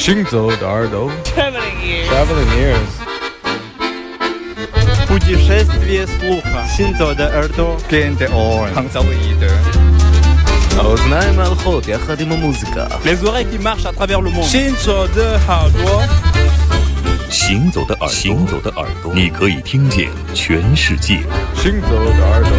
行走的耳朵 Traveling ears. Traveling ears Путешествие слуха. Синзо де Эрдо. Gente on. Hangzauide. האוזניים ההולכות יחד עם המוזיקה Les oreilles qui marchent à travers le monde. 行走的耳朵，行走的耳朵，行走的耳朵，你可以听见全世界。行走的耳朵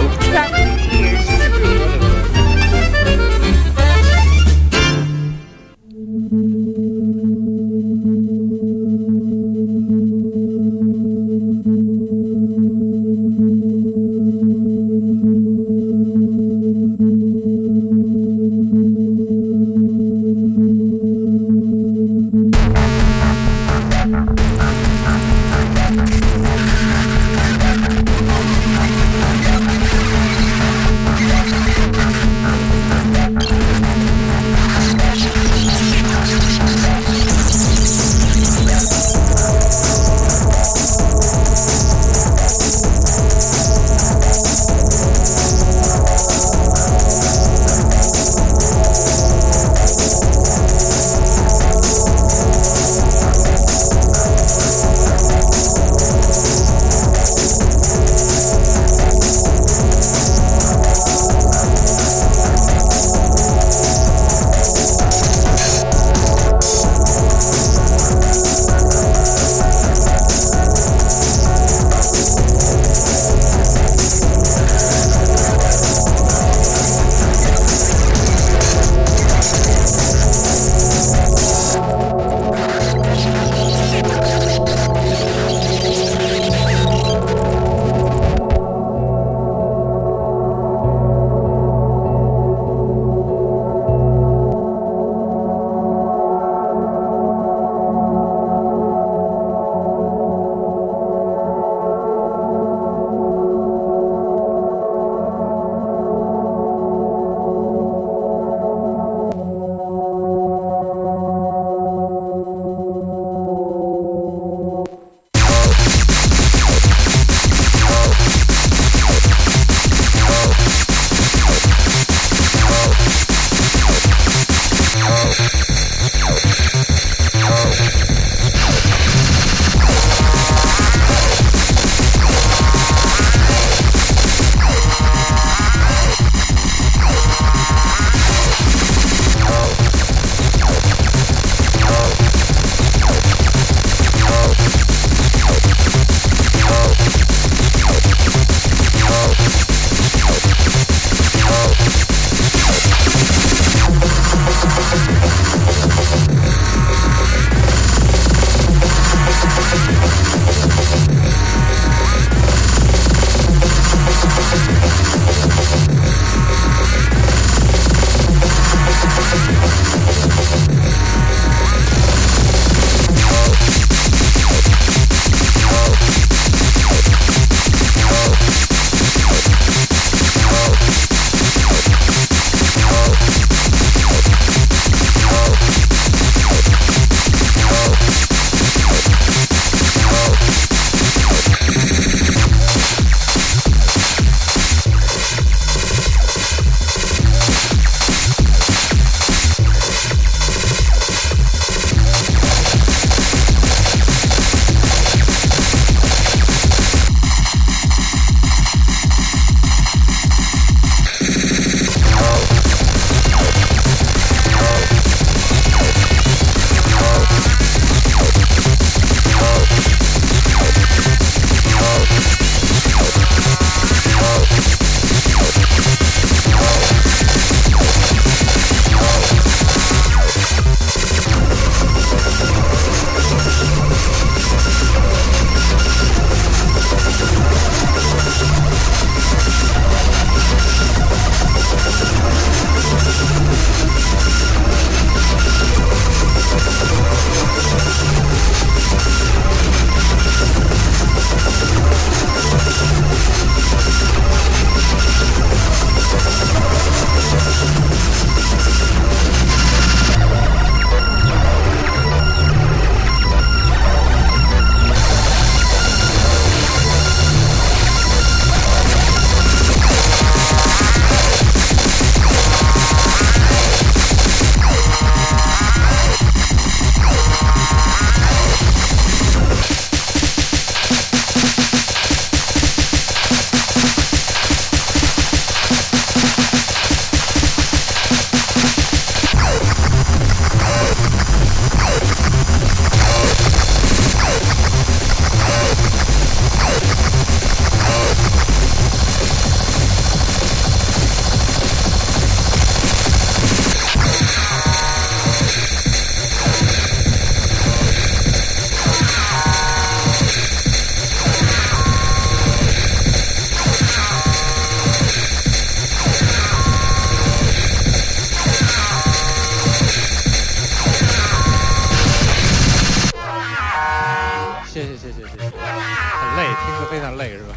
听着非常累是吧？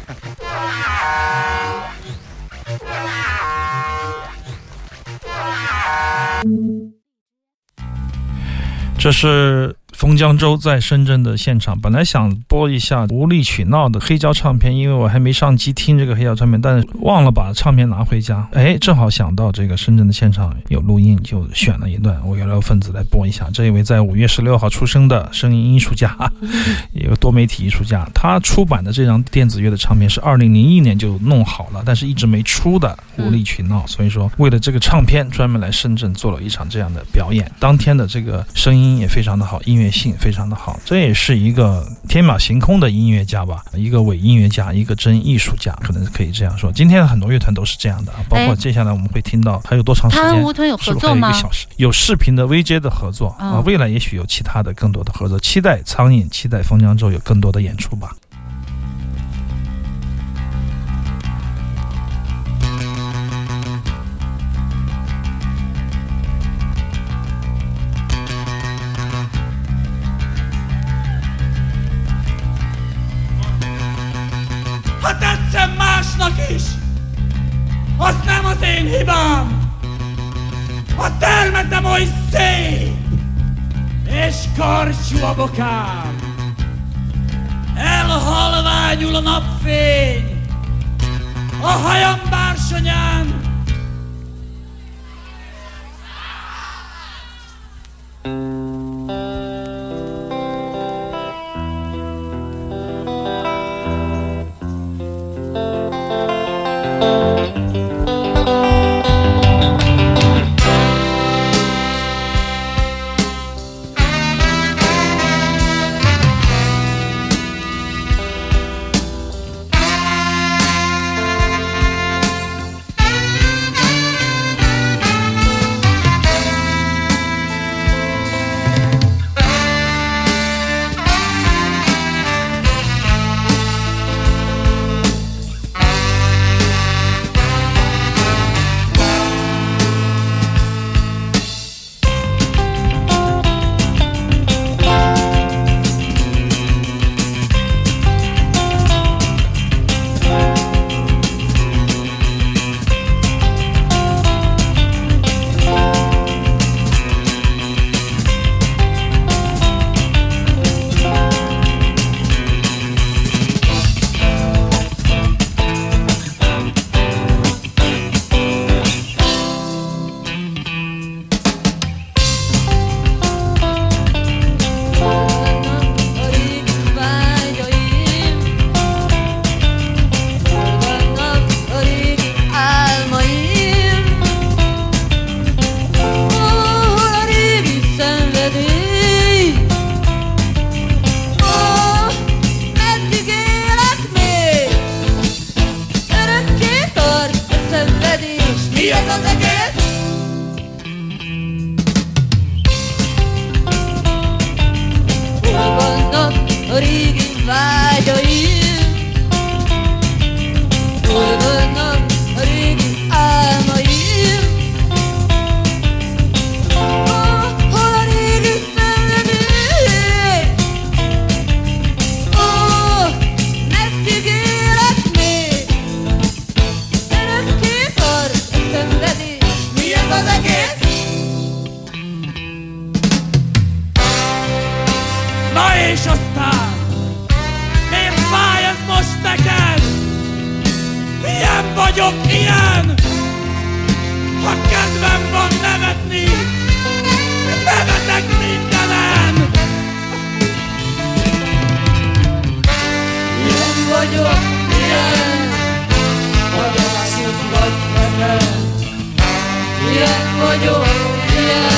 这是冯江州在深圳的现场，本来想播一下无理取闹的黑胶唱片，因为我还没上机听这个黑胶唱片，但是忘了把唱片拿回家。哎，正好想到这个深圳的现场有录音，就选了一段我原来分子来播一下。这一位在五月十六号出生的声音艺术家，一个多媒体艺术家，他出版的这张电子乐的唱片是二零零一年就弄好了，但是一直没出的《无理取闹》，所以说为了这个唱片专门来深圳做了一场这样的表演。当天的这个声音也非常的好，音乐性非常的好，这也是一个天马行空的音乐家吧，一个伪音乐家，一个真艺术家，可能可以这样说。今天的很多乐团都是这样的，啊，包括哎接下来我们会听到还有多长时间？是不是还有一合作吗个？小时？有视频的 VJ 的合作啊，嗯未来也许有其他的更多的合作，期待苍蝇，期待封江州有更多的演出吧。Elhalványul a napfény, a hajam bársonyán, vagyok, ilyen Ha kedvem van nevetni Nevetek mindenen. Ilyen vagyok, ilyen Agyaszik vagy fezel Ilyen vagyok, ilyen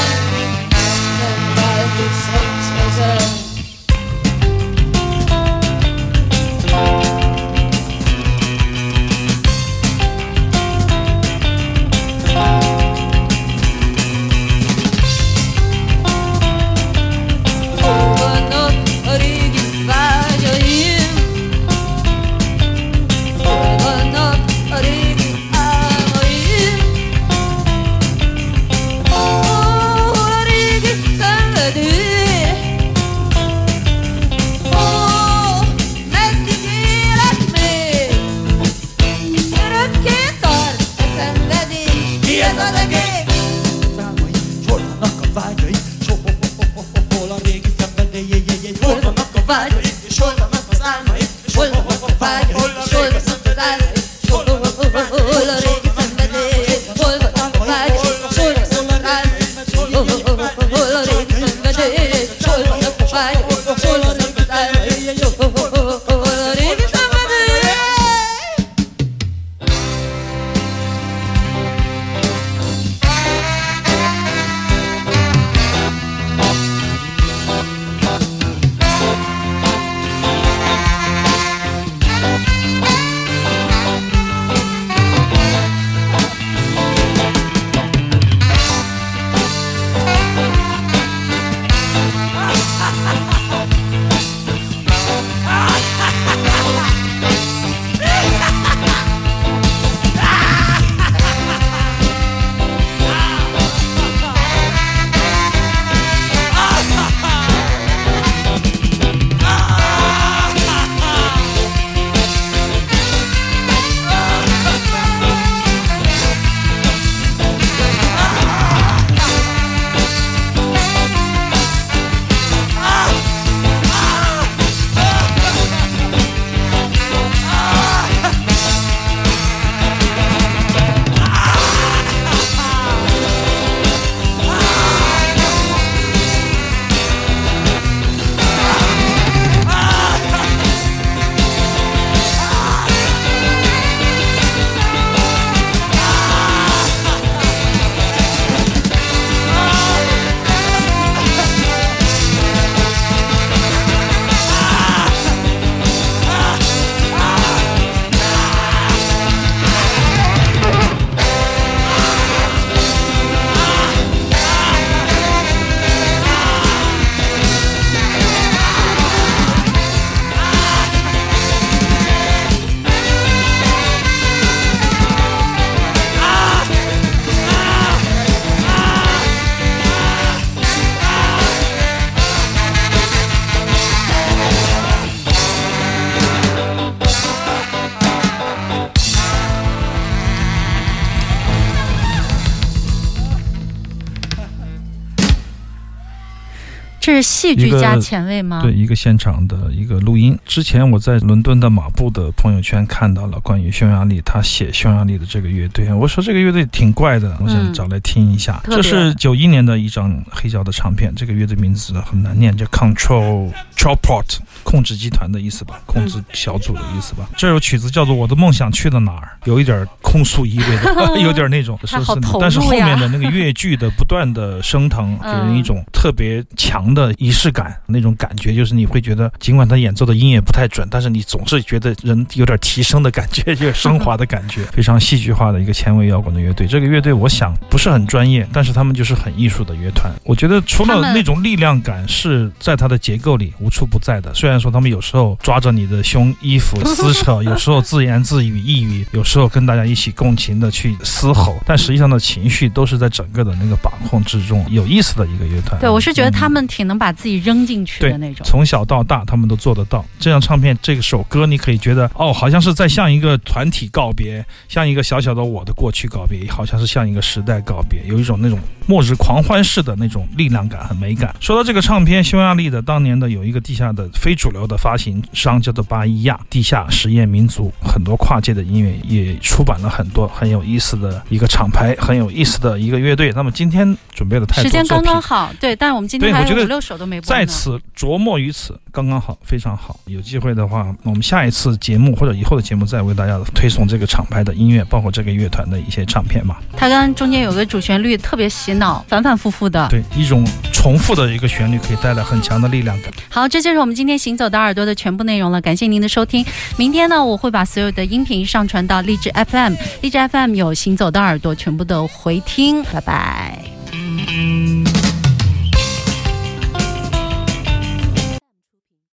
是戏剧加前卫吗？对，一个现场的一个录音。之前我在伦敦的马布的朋友圈看到了关于匈牙利，他写匈牙利的这个乐队，我说这个乐队挺怪的，我想找来听一下。这是九一年的一张黑胶的唱片，这个乐队名字很难念，叫 Control Chopot，控制集团的意思吧，控制小组的意思吧。这首曲子叫做《我的梦想去了哪儿》，有一点控诉意味的，有点那种，他好投入但是后面的那个乐句的不断的升腾，给人一种特别强的仪式感，那种感觉就是你会觉得，尽管他演奏的音也不太准，但是你总是觉得人有点提升的感觉，有点升华的感觉，非常戏剧化的一个前卫摇滚的乐队。这个乐队我想不是很专业，但是他们就是很艺术的乐团。我觉得除了那种力量感是在它的结构里无处不在的，虽然说他们有时候抓着你的胸衣服撕扯，有时候自言自语抑郁，有时候跟大家一起共情的去嘶吼，但实际上的情绪都是在整个的那个把控之中。有意思的一个乐团。对，我是觉得他们挺能把自己扔进去的那种。从小到大，他们都做得到。这张唱片，这首歌，你可以觉得哦，好像是在向一个团体告别，像一个小小的我的过去告别，好像是向一个时代告别，有一种那种末日狂欢式的那种力量感和美感。说到这个唱片，匈牙利的当年的有一个地下的非主流的发行商叫做巴伊亚地下实验民族，很多跨界的音乐也出版了很多很有意思的一个厂牌，很有意思的一个乐队。那么今天准备的太多时间刚刚好，对，但是我们今天还有五六首都没播在此琢磨于此，刚刚好，非常好。有机会的话，我们下一次节目或者以后的节目再为大家推送这个厂牌的音乐，包括这个乐团的一些唱片嘛。它跟中间有个主旋律特别洗脑，反反复复的。对，一种重复的一个旋律可以带来很强的力量感。好，这就是我们今天行走的耳朵的全部内容了，感谢您的收听。明天呢，我会把所有的音频上传到荔枝 FM，荔枝 FM 有行走的耳朵全部的回听。拜拜。